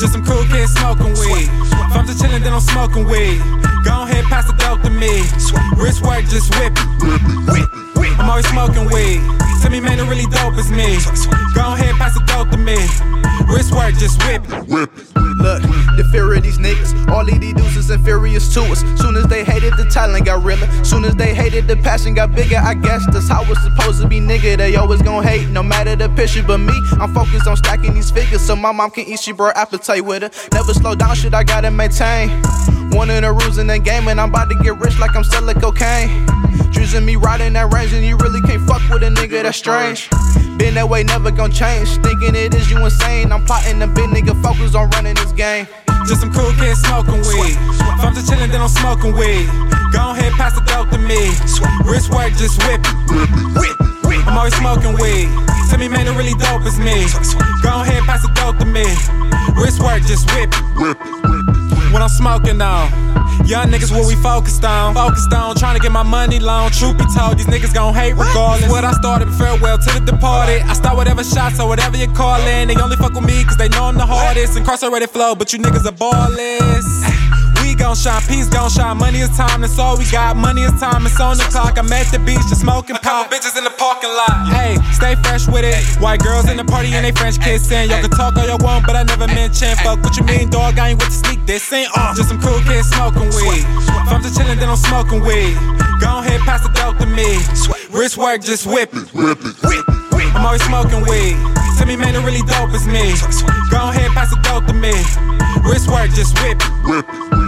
Just some cool kids smoking weed. If I'm just chillin', then I'm smoking weed. Go ahead, pass the dope to me. Wrist work, just whip it. I'm always smoking weed. Tell me, man, the really dope is me. Go ahead, pass the dope to me. Wrist work, just whip it. Fear of these niggas. All of these dudes is inferior to us. Soon as they hated the talent got realer. Soon as they hated the passion got bigger. I guess that's how it's supposed to be, nigga. They always gon' hate, no matter the picture. But me, I'm focused on stacking these figures so my mom can eat. She brought appetite with her. Never slow down, shit I gotta maintain. One of the rules in the game, and I'm about to get rich like I'm selling cocaine. Choosing me riding that range, and you really can't fuck with a nigga that's strange. Been that way, never gon' change. Thinking it is you insane. I'm plotting the big nigga focus on running this game. Just some cool kids smoking weed. If I'm just chillin', then I'm smoking weed. Go ahead, pass the dope to me. Wrist work, just whip it. I'm always smoking weed. Tell me, man, the really dope is me. Go ahead, pass the dope to me. Wrist work, just whip it. What I'm smoking on. Young niggas, what we focused on. Focused on trying to get my money long. Truth be told, these niggas gon' hate regardless. What I started, farewell to the departed. I start whatever shots or whatever you callin'. They only fuck with me cause they know I'm the hardest. Incarcerated flow, but you niggas are ballless. Gon' shine, peace gon' shine. Money is time, that's all we got. Money is time, it's on the clock. I'm at the beach, just smoking pot. bitches in the parking lot. Hey, stay fresh with it. White girls in the party and they French kissing. Y'all can talk all you want, but I never mention. Fuck what you mean, dog. I ain't with the sneak this. Ain't uh. Just some cool kids smoking weed. If I'm just chillin', then I'm smoking weed. Go ahead, pass the dope to me. Wrist work, just whip it. Whip it. Whip it. I'm always smoking weed. Tell me, man, the really dope is me. Go ahead, pass the dope to me. Wrist work, just whip it. whip it.